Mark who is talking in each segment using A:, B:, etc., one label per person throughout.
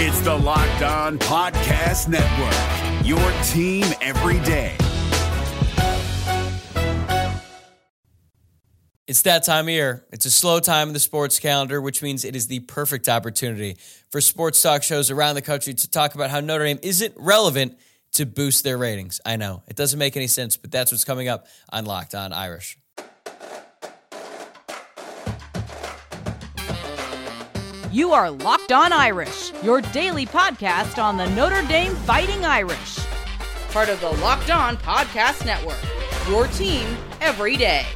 A: It's the Locked On Podcast Network, your team every day.
B: It's that time of year. It's a slow time in the sports calendar, which means it is the perfect opportunity for sports talk shows around the country to talk about how Notre Dame isn't relevant to boost their ratings. I know it doesn't make any sense, but that's what's coming up on Locked On Irish.
C: You are Locked On Irish, your daily podcast on the Notre Dame Fighting Irish. Part of the Locked On Podcast Network, your team every day.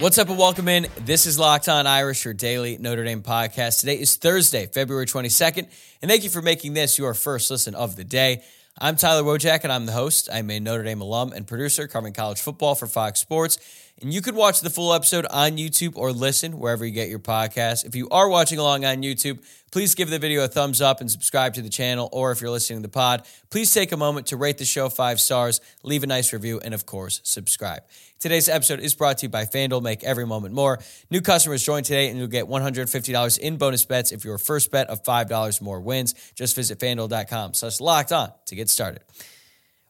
B: What's up and welcome in. This is Locked On Irish, your daily Notre Dame podcast. Today is Thursday, February 22nd, and thank you for making this your first listen of the day. I'm Tyler Wojciak, and I'm the host. I'm a Notre Dame alum and producer covering college football for Fox Sports. And you could watch the full episode on YouTube or listen wherever you get your podcast. If you are watching along on YouTube, please give the video a thumbs up and subscribe to the channel. Or if you're listening to the pod, please take a moment to rate the show five stars, leave a nice review, and of course, subscribe. Today's episode is brought to you by FanDuel. Make every moment more. New customers join today and you'll get $150 in bonus bets if your first bet of $5 more wins. Just visit fanduel.com slash locked on to get started.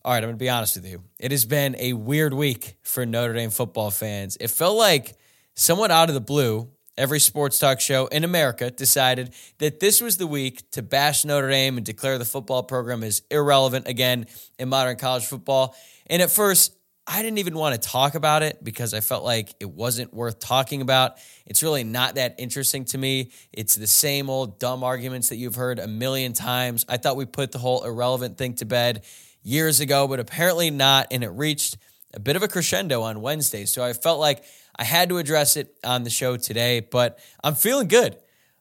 B: All right, I'm going to be honest with you. It has been a weird week for Notre Dame football fans. It felt like somewhat out of the blue, every sports talk show in America decided that this was the week to bash Notre Dame and declare the football program as irrelevant again in modern college football. And at first, I didn't even want to talk about it because I felt like it wasn't worth talking about. It's really not that interesting to me. It's the same old dumb arguments that you've heard a million times. I thought we put the whole irrelevant thing to bed years ago, but apparently not. And it reached a bit of a crescendo on Wednesday. So I felt like I had to address it on the show today, but I'm feeling good.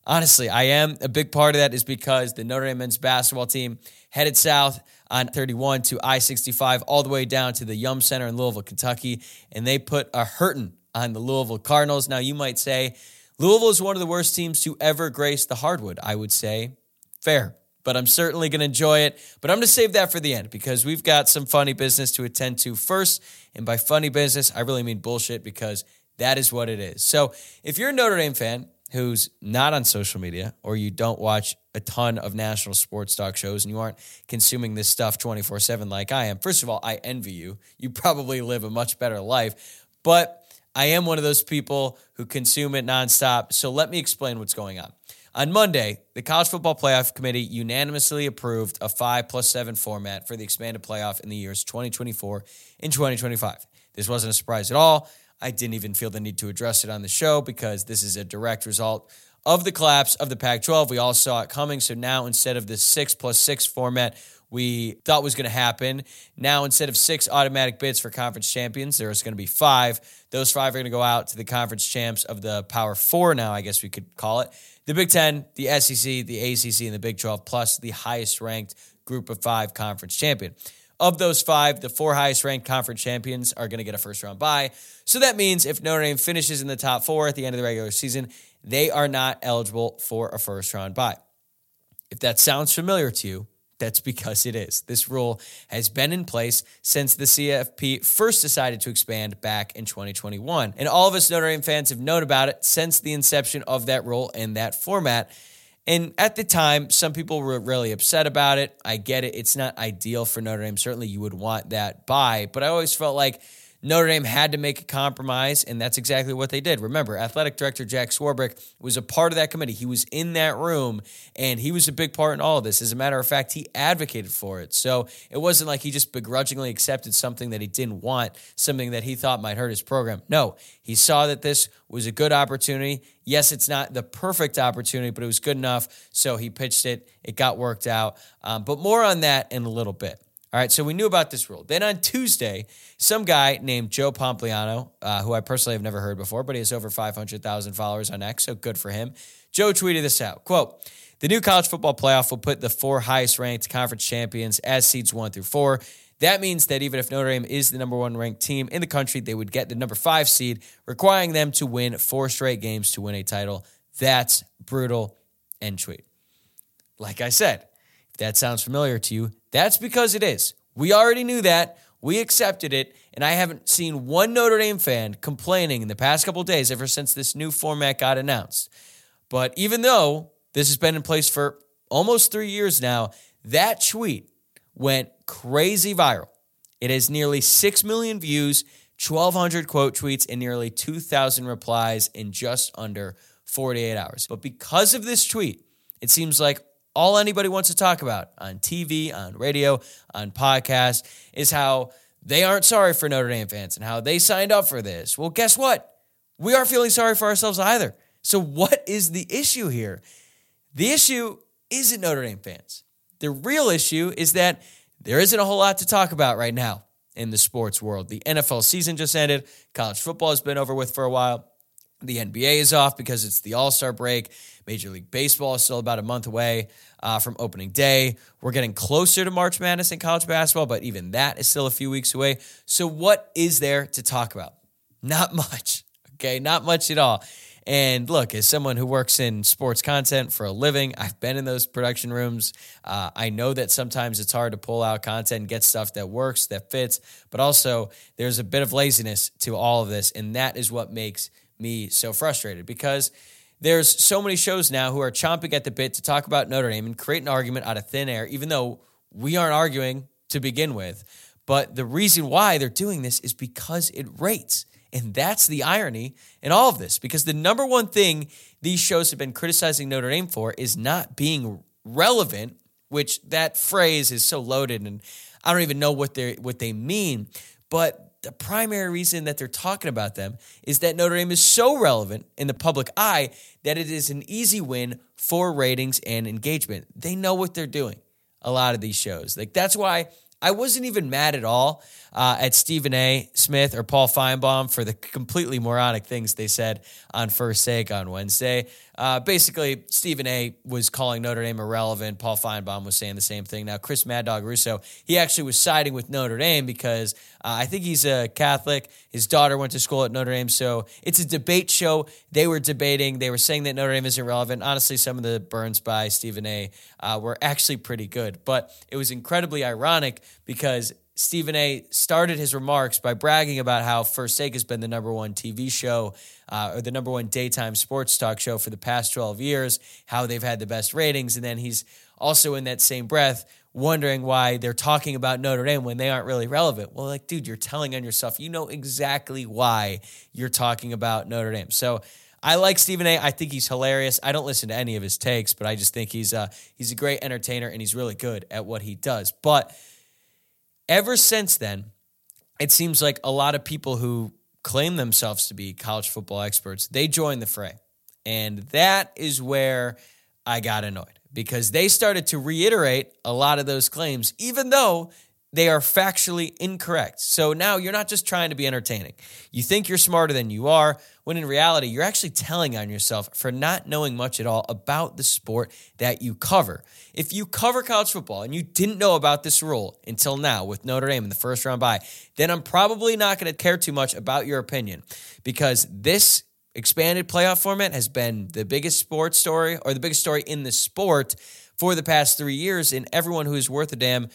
B: Honestly, I am. A big part of that is because the Notre Dame men's basketball team headed south on 31 to I 65, all the way down to the Yum Center in Louisville, Kentucky, and they put a hurting on the Louisville Cardinals. Now, you might say Louisville is one of the worst teams to ever grace the hardwood. I would say fair, but I'm certainly going to enjoy it. But I'm going to save that for the end because we've got some funny business to attend to first. And by funny business, I really mean bullshit because that is what it is. So if you're a Notre Dame fan, who's not on social media or you don't watch a ton of national sports talk shows and you aren't consuming this stuff 24 7 like I am, first of all, I envy you. You probably live a much better life. But I am one of those people who consume it nonstop. So let me explain what's going on. On Monday, the College Football Playoff Committee unanimously approved a 5 plus 7 format for the expanded playoff in the years 2024 and 2025. This wasn't a surprise at all. I didn't even feel the need to address it on the show because this is a direct result of the collapse of the Pac 12. We all saw it coming. So now instead of the six plus six format, we thought was going to happen. Now, instead of six automatic bids for conference champions, there's going to be five. Those five are going to go out to the conference champs of the Power Four, now, I guess we could call it the Big Ten, the SEC, the ACC, and the Big 12, plus the highest ranked group of five conference champion. Of those five, the four highest ranked conference champions are going to get a first round bye. So that means if Notre Dame finishes in the top four at the end of the regular season, they are not eligible for a first round bye. If that sounds familiar to you, that's because it is. This rule has been in place since the CFP first decided to expand back in 2021. And all of us Notre Dame fans have known about it since the inception of that rule and that format. And at the time, some people were really upset about it. I get it. It's not ideal for Notre Dame. Certainly, you would want that bye. But I always felt like Notre Dame had to make a compromise, and that's exactly what they did. Remember, athletic director Jack Swarbrick was a part of that committee. He was in that room, and he was a big part in all of this. As a matter of fact, he advocated for it. So it wasn't like he just begrudgingly accepted something that he didn't want, something that he thought might hurt his program. No, he saw that this was a good opportunity. Yes, it's not the perfect opportunity, but it was good enough. So he pitched it. It got worked out. Um, but more on that in a little bit. All right, so we knew about this rule. Then on Tuesday, some guy named Joe Pompliano, uh, who I personally have never heard before, but he has over 500,000 followers on X, so good for him. Joe tweeted this out, quote, the new college football playoff will put the four highest ranked conference champions as seeds one through four. That means that even if Notre Dame is the number one ranked team in the country, they would get the number five seed, requiring them to win four straight games to win a title. That's brutal. End tweet. Like I said, if that sounds familiar to you, that's because it is. We already knew that. We accepted it. And I haven't seen one Notre Dame fan complaining in the past couple days ever since this new format got announced. But even though this has been in place for almost three years now, that tweet went crazy viral. It has nearly 6 million views, 1,200 quote tweets, and nearly 2,000 replies in just under 48 hours. But because of this tweet, it seems like all anybody wants to talk about on TV, on radio, on podcast is how they aren't sorry for Notre Dame fans and how they signed up for this. Well, guess what? We aren't feeling sorry for ourselves either. So, what is the issue here? The issue isn't Notre Dame fans. The real issue is that there isn't a whole lot to talk about right now in the sports world. The NFL season just ended, college football has been over with for a while. The NBA is off because it's the All Star break. Major League Baseball is still about a month away uh, from opening day. We're getting closer to March Madness in college basketball, but even that is still a few weeks away. So, what is there to talk about? Not much. Okay, not much at all. And look, as someone who works in sports content for a living, I've been in those production rooms. Uh, I know that sometimes it's hard to pull out content and get stuff that works, that fits, but also there's a bit of laziness to all of this. And that is what makes me so frustrated because there's so many shows now who are chomping at the bit to talk about Notre Dame and create an argument out of thin air, even though we aren't arguing to begin with. But the reason why they're doing this is because it rates. And that's the irony in all of this, because the number one thing these shows have been criticizing Notre Dame for is not being relevant, which that phrase is so loaded and I don't even know what they what they mean. But the primary reason that they're talking about them is that Notre Dame is so relevant in the public eye that it is an easy win for ratings and engagement. They know what they're doing. A lot of these shows. Like that's why I wasn't even mad at all uh, at Stephen A. Smith or Paul Finebaum for the completely moronic things they said on First Take on Wednesday. Uh, basically, Stephen A. was calling Notre Dame irrelevant. Paul Finebaum was saying the same thing. Now, Chris Mad Dog Russo, he actually was siding with Notre Dame because uh, I think he's a Catholic. His daughter went to school at Notre Dame. So it's a debate show. They were debating. They were saying that Notre Dame isn't relevant. Honestly, some of the burns by Stephen A. Uh, were actually pretty good. But it was incredibly ironic because Stephen A. started his remarks by bragging about how First Take has been the number one TV show uh, or the number one daytime sports talk show for the past 12 years, how they've had the best ratings. And then he's also in that same breath wondering why they're talking about Notre Dame when they aren't really relevant. Well, like, dude, you're telling on yourself. You know exactly why you're talking about Notre Dame. So, I like Stephen A. I think he's hilarious. I don't listen to any of his takes, but I just think he's uh, he's a great entertainer and he's really good at what he does. But ever since then, it seems like a lot of people who claim themselves to be college football experts, they join the fray. And that is where I got annoyed because they started to reiterate a lot of those claims, even though they are factually incorrect. So now you're not just trying to be entertaining. You think you're smarter than you are, when in reality, you're actually telling on yourself for not knowing much at all about the sport that you cover. If you cover college football and you didn't know about this rule until now with Notre Dame in the first round bye, then I'm probably not going to care too much about your opinion because this expanded playoff format has been the biggest sports story or the biggest story in the sport for the past three years, and everyone who is worth a damn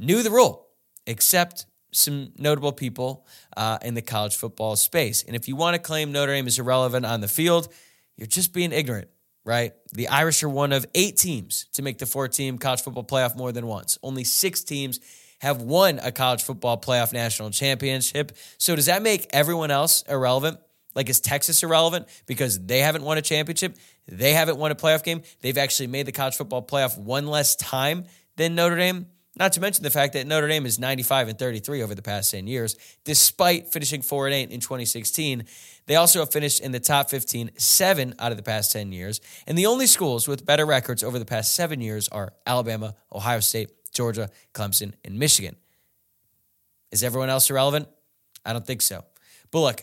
B: knew the rule, except some notable people uh, in the college football space. And if you want to claim Notre Dame is irrelevant on the field, you're just being ignorant, right? The Irish are one of eight teams to make the four team college football playoff more than once. Only six teams have won a college football playoff national championship. So does that make everyone else irrelevant? Like, is Texas irrelevant because they haven't won a championship? They haven't won a playoff game. They've actually made the college football playoff one less time than Notre Dame. Not to mention the fact that Notre Dame is 95 and 33 over the past 10 years, despite finishing 4 and 8 in 2016. They also have finished in the top 15 seven out of the past 10 years. And the only schools with better records over the past seven years are Alabama, Ohio State, Georgia, Clemson, and Michigan. Is everyone else irrelevant? I don't think so. But look,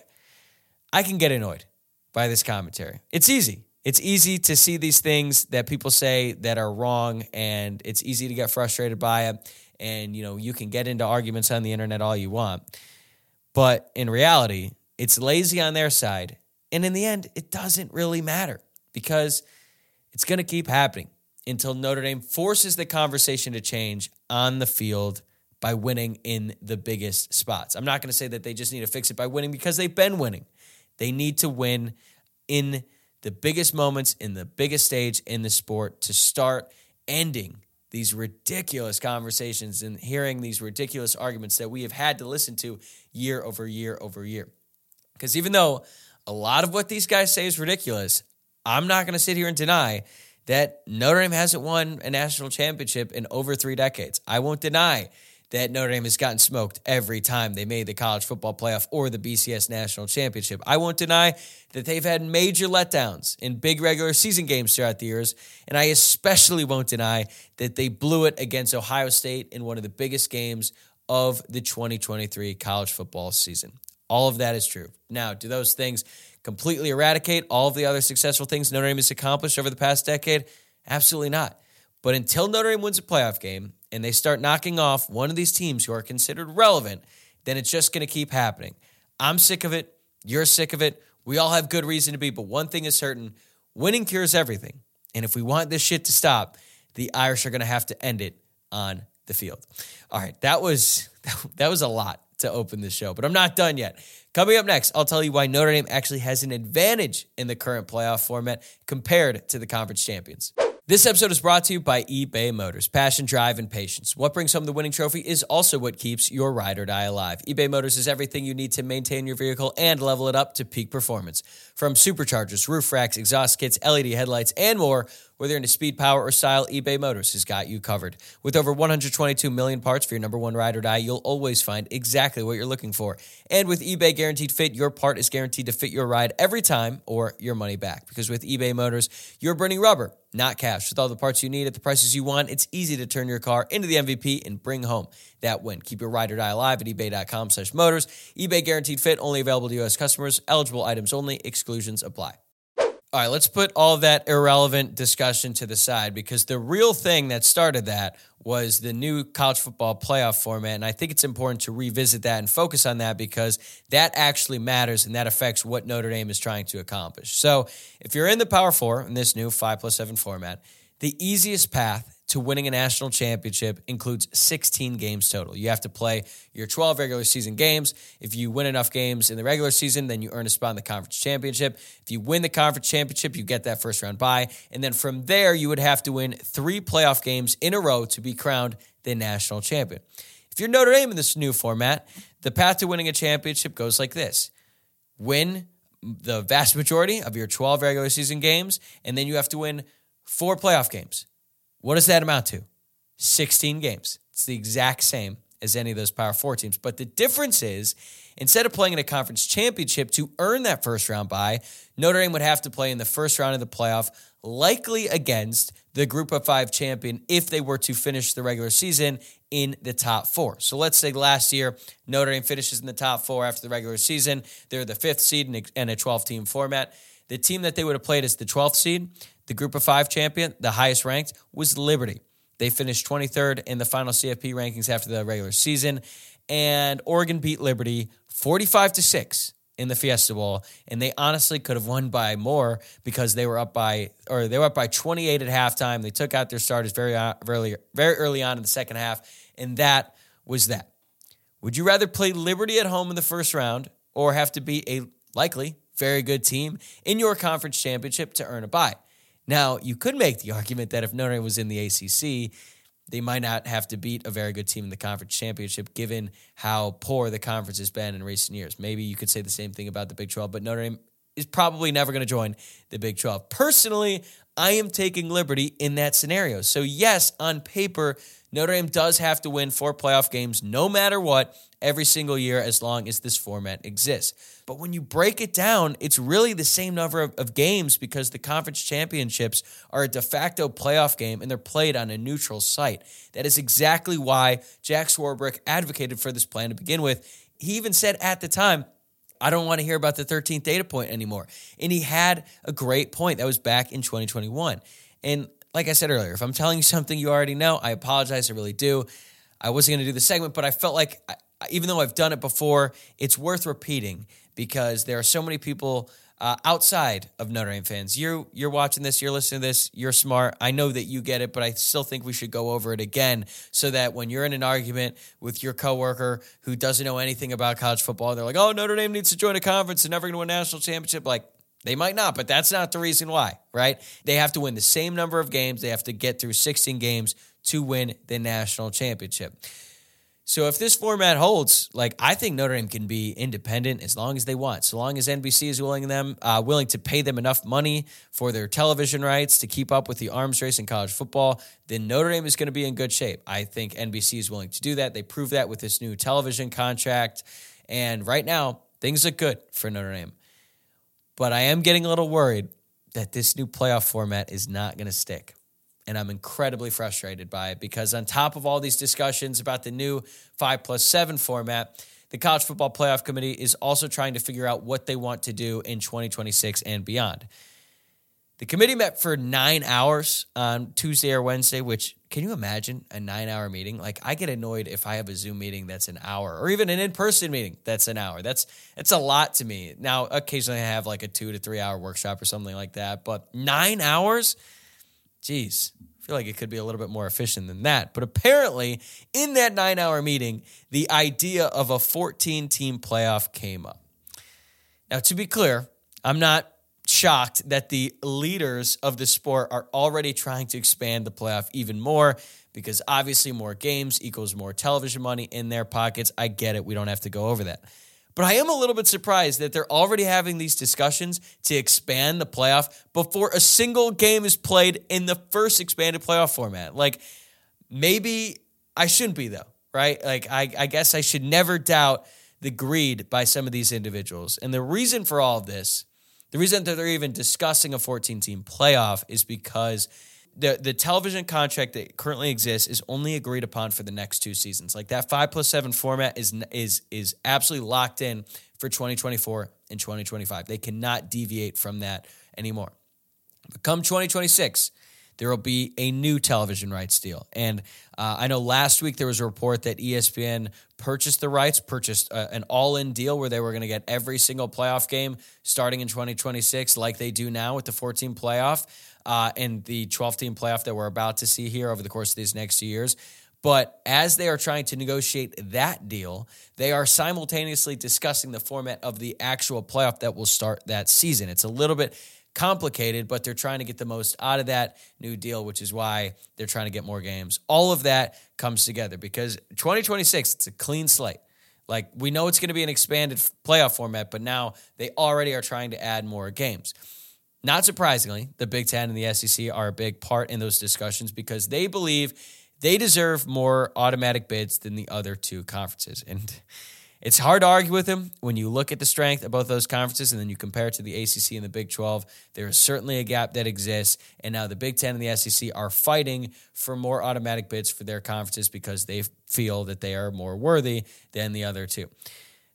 B: I can get annoyed by this commentary. It's easy it's easy to see these things that people say that are wrong and it's easy to get frustrated by it and you know you can get into arguments on the internet all you want but in reality it's lazy on their side and in the end it doesn't really matter because it's going to keep happening until Notre Dame forces the conversation to change on the field by winning in the biggest spots. I'm not going to say that they just need to fix it by winning because they've been winning. They need to win in the biggest moments in the biggest stage in the sport to start ending these ridiculous conversations and hearing these ridiculous arguments that we have had to listen to year over year over year. Because even though a lot of what these guys say is ridiculous, I'm not going to sit here and deny that Notre Dame hasn't won a national championship in over three decades. I won't deny that Notre Dame has gotten smoked every time they made the college football playoff or the BCS national championship. I won't deny that they've had major letdowns in big regular season games throughout the years. And I especially won't deny that they blew it against Ohio State in one of the biggest games of the 2023 college football season. All of that is true. Now, do those things completely eradicate all of the other successful things Notre Dame has accomplished over the past decade? Absolutely not. But until Notre Dame wins a playoff game and they start knocking off one of these teams who are considered relevant, then it's just going to keep happening. I'm sick of it. You're sick of it. We all have good reason to be, but one thing is certain winning cures everything. And if we want this shit to stop, the Irish are going to have to end it on the field. All right, that was that was a lot to open the show, but I'm not done yet. Coming up next, I'll tell you why Notre Dame actually has an advantage in the current playoff format compared to the conference champions. This episode is brought to you by eBay Motors. Passion, drive, and patience. What brings home the winning trophy is also what keeps your ride or die alive. eBay Motors is everything you need to maintain your vehicle and level it up to peak performance. From superchargers, roof racks, exhaust kits, LED headlights, and more, whether you're into speed, power, or style, eBay Motors has got you covered. With over 122 million parts for your number one ride or die, you'll always find exactly what you're looking for. And with eBay Guaranteed Fit, your part is guaranteed to fit your ride every time or your money back. Because with eBay Motors, you're burning rubber, not cash. With all the parts you need at the prices you want, it's easy to turn your car into the MVP and bring home that win. Keep your ride or die alive at ebay.com slash motors. eBay Guaranteed Fit, only available to U.S. customers. Eligible items only. Exclusions apply. All right, let's put all that irrelevant discussion to the side because the real thing that started that was the new college football playoff format. And I think it's important to revisit that and focus on that because that actually matters and that affects what Notre Dame is trying to accomplish. So if you're in the Power Four in this new five plus seven format, the easiest path to winning a national championship includes 16 games total. You have to play your 12 regular season games. If you win enough games in the regular season, then you earn a spot in the conference championship. If you win the conference championship, you get that first round bye. And then from there, you would have to win three playoff games in a row to be crowned the national champion. If you're Notre Dame in this new format, the path to winning a championship goes like this win the vast majority of your 12 regular season games, and then you have to win four playoff games. What does that amount to? 16 games. It's the exact same as any of those Power Four teams. But the difference is instead of playing in a conference championship to earn that first round bye, Notre Dame would have to play in the first round of the playoff, likely against the group of five champion if they were to finish the regular season in the top four. So let's say last year, Notre Dame finishes in the top four after the regular season. They're the fifth seed in a 12 team format. The team that they would have played as the 12th seed, the group of five champion, the highest ranked, was Liberty. They finished 23rd in the final CFP rankings after the regular season. And Oregon beat Liberty 45 to 6 in the Fiesta Bowl. And they honestly could have won by more because they were up by or they were up by 28 at halftime. They took out their starters very uh, early, very early on in the second half. And that was that. Would you rather play Liberty at home in the first round or have to beat a likely very good team in your conference championship to earn a bye? Now, you could make the argument that if Notre Dame was in the ACC, they might not have to beat a very good team in the conference championship, given how poor the conference has been in recent years. Maybe you could say the same thing about the Big 12, but Notre Dame is probably never going to join the Big 12. Personally, I am taking liberty in that scenario. So, yes, on paper, Notre Dame does have to win four playoff games no matter what every single year as long as this format exists. But when you break it down, it's really the same number of, of, games because the conference championships are a de facto playoff game and they're played on a neutral site. That is exactly why Jack Swarbrick advocated for this plan to begin with. He even said at the time, I don't want to hear about the 13th data point anymore. And he had a great point. That was back in 2021. And like I said earlier, if I'm telling you something you already know, I apologize. I really do. I wasn't going to do the segment, but I felt like even though I've done it before, it's worth repeating because there are so many people uh, outside of Notre Dame fans. You're you're watching this, you're listening to this, you're smart. I know that you get it, but I still think we should go over it again so that when you're in an argument with your coworker who doesn't know anything about college football, they're like, "Oh, Notre Dame needs to join a conference and never going to win a national championship." Like, They might not, but that's not the reason why, right? They have to win the same number of games. They have to get through 16 games to win the national championship. So if this format holds, like I think Notre Dame can be independent as long as they want, so long as NBC is willing them uh, willing to pay them enough money for their television rights to keep up with the arms race in college football, then Notre Dame is going to be in good shape. I think NBC is willing to do that. They prove that with this new television contract, and right now things look good for Notre Dame. But I am getting a little worried that this new playoff format is not going to stick and I'm incredibly frustrated by it because, on top of all these discussions about the new five plus seven format, the College Football Playoff Committee is also trying to figure out what they want to do in 2026 and beyond. The committee met for nine hours on Tuesday or Wednesday, which can you imagine a nine hour meeting? Like I get annoyed if I have a Zoom meeting that's an hour or even an in person meeting that's an hour. That's that's a lot to me. Now, occasionally I have like a two to three hour workshop or something like that, but nine hours? Geez, I feel like it could be a little bit more efficient than that. But apparently, in that nine hour meeting, the idea of a 14 team playoff came up. Now, to be clear, I'm not shocked that the leaders of the sport are already trying to expand the playoff even more because obviously more games equals more television money in their pockets. I get it. We don't have to go over that. But I am a little bit surprised that they're already having these discussions to expand the playoff before a single game is played in the first expanded playoff format. Like, maybe I shouldn't be, though, right? Like, I, I guess I should never doubt the greed by some of these individuals. And the reason for all of this, the reason that they're even discussing a 14 team playoff is because the the television contract that currently exists is only agreed upon for the next two seasons. Like that five plus seven format is is is absolutely locked in for 2024 and 2025. They cannot deviate from that anymore. But come 2026, there will be a new television rights deal. And uh, I know last week there was a report that ESPN purchased the rights, purchased uh, an all in deal where they were going to get every single playoff game starting in 2026, like they do now with the 14 playoff uh, and the 12 team playoff that we're about to see here over the course of these next years. But as they are trying to negotiate that deal, they are simultaneously discussing the format of the actual playoff that will start that season. It's a little bit complicated, but they're trying to get the most out of that new deal, which is why they're trying to get more games. All of that comes together because 2026, it's a clean slate. Like we know it's going to be an expanded playoff format, but now they already are trying to add more games. Not surprisingly, the Big Ten and the SEC are a big part in those discussions because they believe they deserve more automatic bids than the other two conferences. And it's hard to argue with them when you look at the strength of both those conferences and then you compare it to the ACC and the Big 12. There is certainly a gap that exists. And now the Big 10 and the SEC are fighting for more automatic bids for their conferences because they feel that they are more worthy than the other two.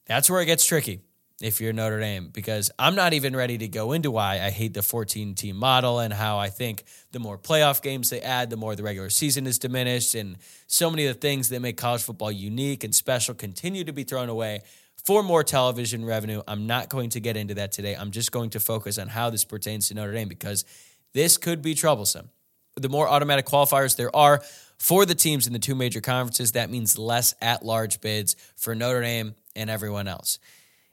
B: That's where it gets tricky if you're Notre Dame, because I'm not even ready to go into why I hate the 14 team model and how I think the more playoff games they add, the more the regular season is diminished. And so many of the things that make college football unique and special continue to be thrown away for more television revenue. I'm not going to get into that today. I'm just going to focus on how this pertains to Notre Dame because this could be troublesome. The more automatic qualifiers there are for the teams in the two major conferences, that means less at large bids for Notre Dame and everyone else.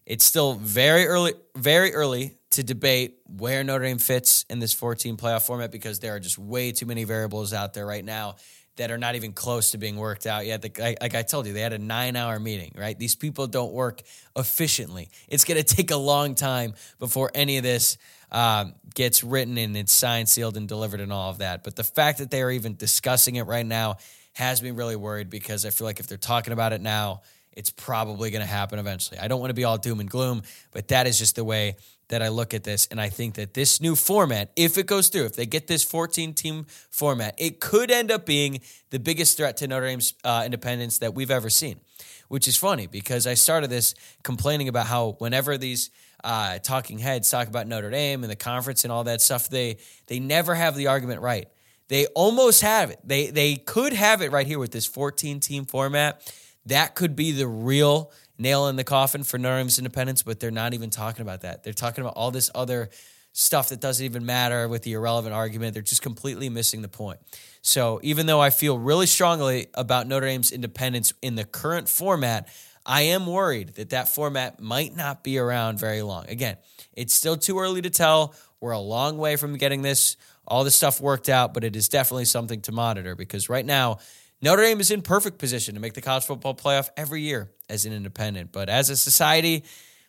B: It's still very early, very early to debate where Notre Dame fits in this 14 playoff format because there are just way too many variables out there right now that are not even close to being worked out yet. Like I told you, they had a nine hour meeting, right? These people don't work efficiently. It's going to take a long time before any of this um, gets written and it's signed, sealed, and delivered and all of that. But the fact that they are even discussing it right now has me really worried because I feel like if they're talking about it now, it's probably going to happen eventually. I don't want to be all doom and gloom, but that is just the way that I look at this. And I think that this new format, if it goes through, if they get this 14 team format, it could end up being the biggest threat to Notre Dame's uh, independence that we've ever seen, which is funny because I started this complaining about how whenever these uh, talking heads talk about Notre Dame and the conference and all that stuff, they they never have the argument right. They almost have it. They they could have it right here with this 14 team format that could be the real nail in the coffin for Notre Dame's independence, but they're not even talking about that. They're talking about all this other stuff that doesn't even matter with the irrelevant argument. They're just completely missing the point. So even though I feel really strongly about Notre Dame's independence in the current format, I am worried that that format might not be around very long. Again, it's still too early to tell. We're a long way from getting this all this stuff worked out, but it is definitely something to monitor because right now Notre Dame is in perfect position to make the college football playoff every year as an independent. But as a society,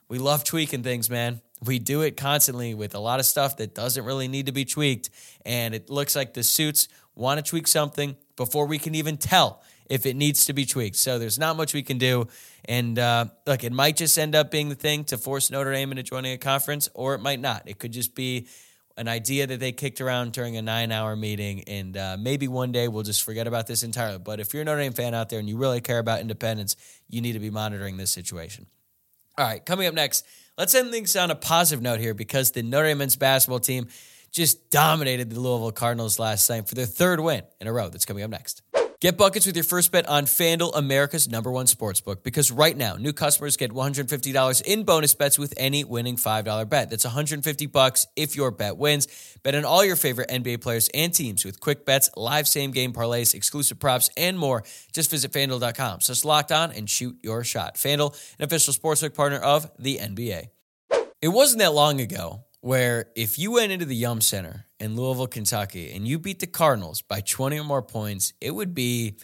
B: we love tweaking things, man. We do it constantly with a lot of stuff that doesn't really need to be tweaked. And it looks like the suits want to tweak something before we can even tell if it needs to be tweaked. So there's not much we can do. And uh, look, it might just end up being the thing to force Notre Dame into joining a conference, or it might not. It could just be an idea that they kicked around during a nine hour meeting. And uh, maybe one day we'll just forget about this entirely. But if you're a Notre Dame fan out there and you really care about independence, you need to be monitoring this situation. All right, coming up next, let's end things on a positive note here because the Notre Dame men's basketball team just dominated the Louisville Cardinals last night for their third win in a row. That's coming up next. Get buckets with your first bet on FanDuel, America's number one sportsbook, because right now, new customers get $150 in bonus bets with any winning $5 bet. That's 150 bucks if your bet wins. Bet on all your favorite NBA players and teams with quick bets, live same game parlays, exclusive props, and more. Just visit FanDuel.com. So it's locked on and shoot your shot. FanDuel, an official sportsbook partner of the NBA. It wasn't that long ago where if you went into the Yum Center in Louisville, Kentucky, and you beat the Cardinals by 20 or more points, it would be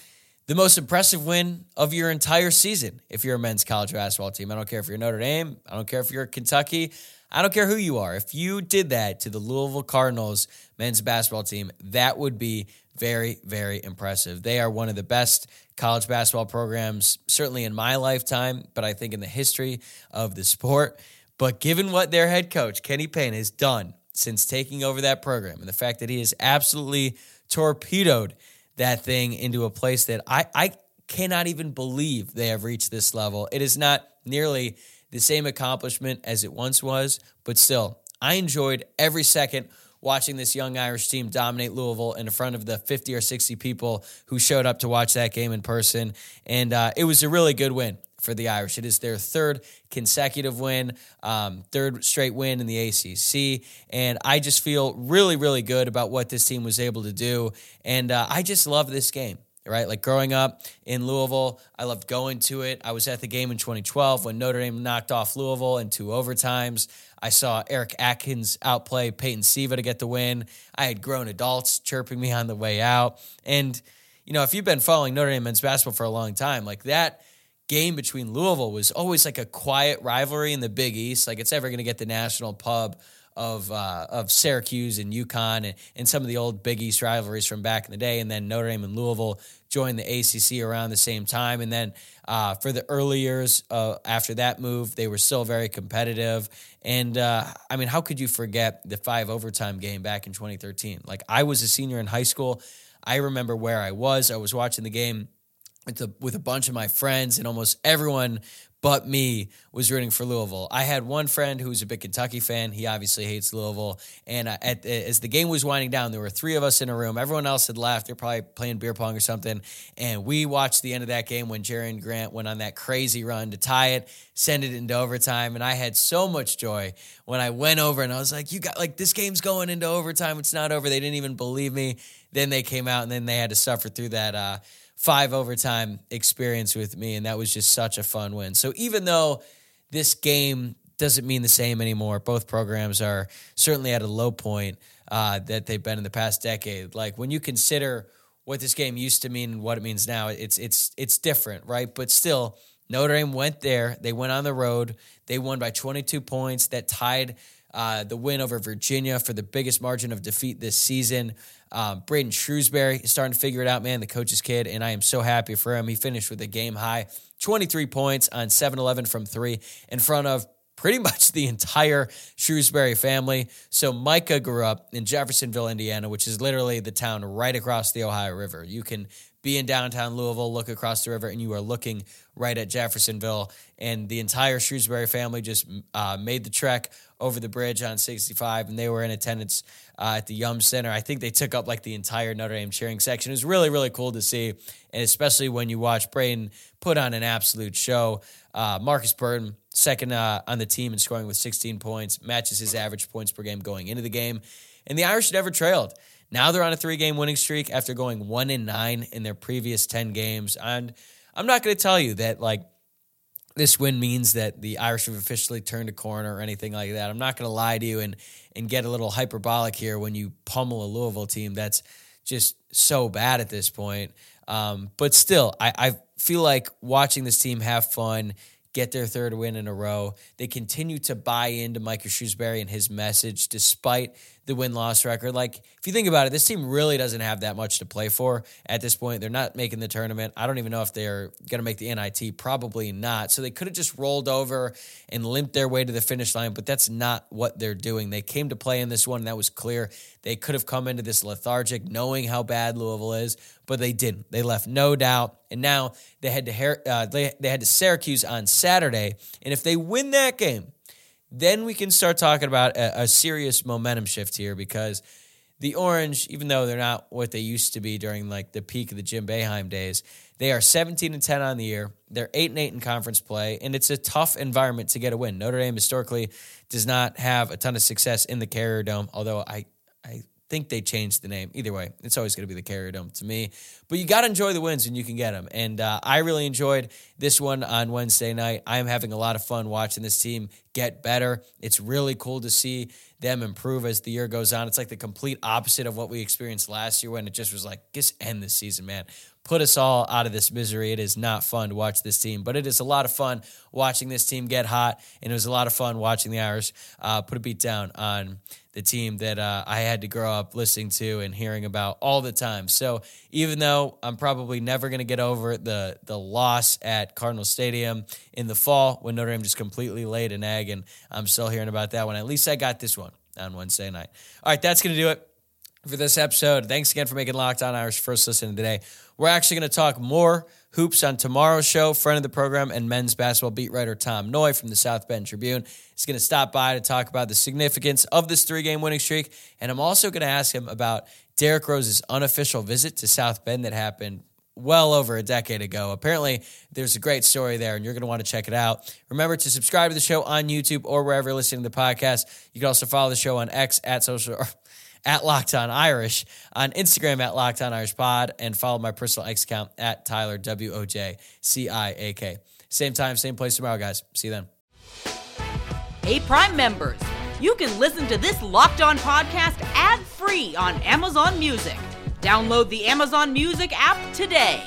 B: the most impressive win of your entire season if you're a men's college basketball team. I don't care if you're Notre Dame, I don't care if you're Kentucky, I don't care who you are. If you did that to the Louisville Cardinals men's basketball team, that would be very, very impressive. They are one of the best college basketball programs, certainly in my lifetime, but I think in the history of the sport. But given what their head coach, Kenny Payne, has done since taking over that program and the fact that he has absolutely torpedoed that thing into a place that I, I cannot even believe they have reached this level. It is not nearly the same accomplishment as it once was, but still, I enjoyed every second watching this young Irish team dominate Louisville in front of the 50 or 60 people who showed up to watch that game in person. And uh, it was a really good win for the Irish. It is their third consecutive win, um, third straight win in the ACC. And I just feel really, really good about what this team was able to do. And uh, I just love this game. Right, like growing up in Louisville, I loved going to it. I was at the game in 2012 when Notre Dame knocked off Louisville in two overtimes. I saw Eric Atkins outplay Peyton Siva to get the win. I had grown adults chirping me on the way out. And, you know, if you've been following Notre Dame men's basketball for a long time, like that game between Louisville was always like a quiet rivalry in the Big East. Like it's ever going to get the national pub of uh, of Syracuse and UConn and, and some of the old Big East rivalries from back in the day. And then Notre Dame and Louisville joined the ACC around the same time. And then uh, for the early years uh, after that move, they were still very competitive. And uh, I mean, how could you forget the five overtime game back in 2013? Like I was a senior in high school. I remember where I was. I was watching the game with a, with a bunch of my friends, and almost everyone but me was rooting for Louisville. I had one friend who was a big Kentucky fan. He obviously hates Louisville. And at, as the game was winding down, there were three of us in a room. Everyone else had left. They're probably playing beer pong or something. And we watched the end of that game when Jerian Grant went on that crazy run to tie it, send it into overtime. And I had so much joy when I went over and I was like, "You got like this game's going into overtime. It's not over." They didn't even believe me. Then they came out and then they had to suffer through that. Uh, five overtime experience with me, and that was just such a fun win. So even though this game doesn't mean the same anymore, both programs are certainly at a low point uh, that they've been in the past decade. Like when you consider what this game used to mean and what it means now, it's it's it's different, right? But still. Notre Dame went there. They went on the road. They won by 22 points. That tied uh, the win over Virginia for the biggest margin of defeat this season. Um, Braeden Shrewsberry is starting to figure it out, man, the coach's kid, and I am so happy for him. He finished with a game high 23 points on 7 11 from three in front of pretty much the entire Shrewsberry family. So Micah grew up in Jeffersonville, Indiana, which is literally the town right across the Ohio River. You can be in downtown Louisville, look across the river, and you are looking right at Jeffersonville. And the entire Shrewsberry family just uh, made the trek over the bridge on 65, and they were in attendance uh, at the Yum Center. I think they took up like the entire Notre Dame cheering section. It was really, really cool to see, and especially when you watch Braeden put on an absolute show. Uh, Markus Burton, second uh, on the team and scoring with 16 points, matches his average points per game going into the game. And the Irish never trailed. Now they're on a three game winning streak after going one and nine in their previous 10 games. And I'm not going to tell you that, like, this win means that the Irish have officially turned a corner or anything like that. I'm not going to lie to you and and get a little hyperbolic here when you pummel a Louisville team that's just so bad at this point. Um, but still, I, I feel like watching this team have fun, get their third win in a row. They continue to buy into Micah Shrewsberry and his message despite the win loss record. Like, if you think about it, this team really doesn't have that much to play for at this point. They're not making the tournament. I don't even know if they're going to make the NIT. Probably not. So they could have just rolled over and limped their way to the finish line, but that's not what they're doing. They came to play in this one, and that was clear. They could have come into this lethargic, knowing how bad Louisville is, but they didn't. They left no doubt, and now they had to uh, they, they had to Syracuse on Saturday, and if they win that game, then we can start talking about a, a, serious momentum shift here because the Orange, even though they're not what they used to be during like the peak of the Jim Boeheim days, they are 17 and 10 on the year. They're 8 and 8 in conference play, and it's a tough environment to get a win. Notre Dame historically does not have a ton of success in the Carrier Dome, although I I think they changed the name. Either way, it's always going to be the Carrier Dome to me. But you got to enjoy the wins when you can get them. And uh, I really enjoyed this one on Wednesday night. I am having a lot of fun watching this team get better. It's really cool to see them improve as the year goes on. It's like the complete opposite of what we experienced last year when it just was like, just end this season, man. Put us all out of this misery. It is not fun to watch this team, but it is a lot of fun watching this team get hot. And it was a lot of fun watching the Irish uh, put a beat down on the team that uh, I had to grow up listening to and hearing about all the time. So even though I'm probably never going to get over the the loss at Cardinal Stadium in the fall when Notre Dame just completely laid an egg, and I'm still hearing about that one. At least I got this one on Wednesday night. All right, that's going to do it for this episode. Thanks again for making Locked On Irish first listen today. We're actually going to talk more hoops on tomorrow's show. Friend of the program and men's basketball beat writer Tom Noie from the South Bend Tribune is going to stop by to talk about the significance of this three game winning streak. And I'm also going to ask him about Derrick Rose's unofficial visit to South Bend that happened well over a decade ago. Apparently, there's a great story there, and you're going to want to check it out. Remember to subscribe to the show on YouTube or wherever you're listening to the podcast. You can also follow the show on X at social at Locked On Irish, on Instagram at Locked On Irish Pod, and follow my personal X account at Tyler W O J C I A K. Same time, same place tomorrow, guys. See you then.
C: Hey, Prime members, you can listen to this Locked On podcast ad free on Amazon Music. Download the Amazon Music app today.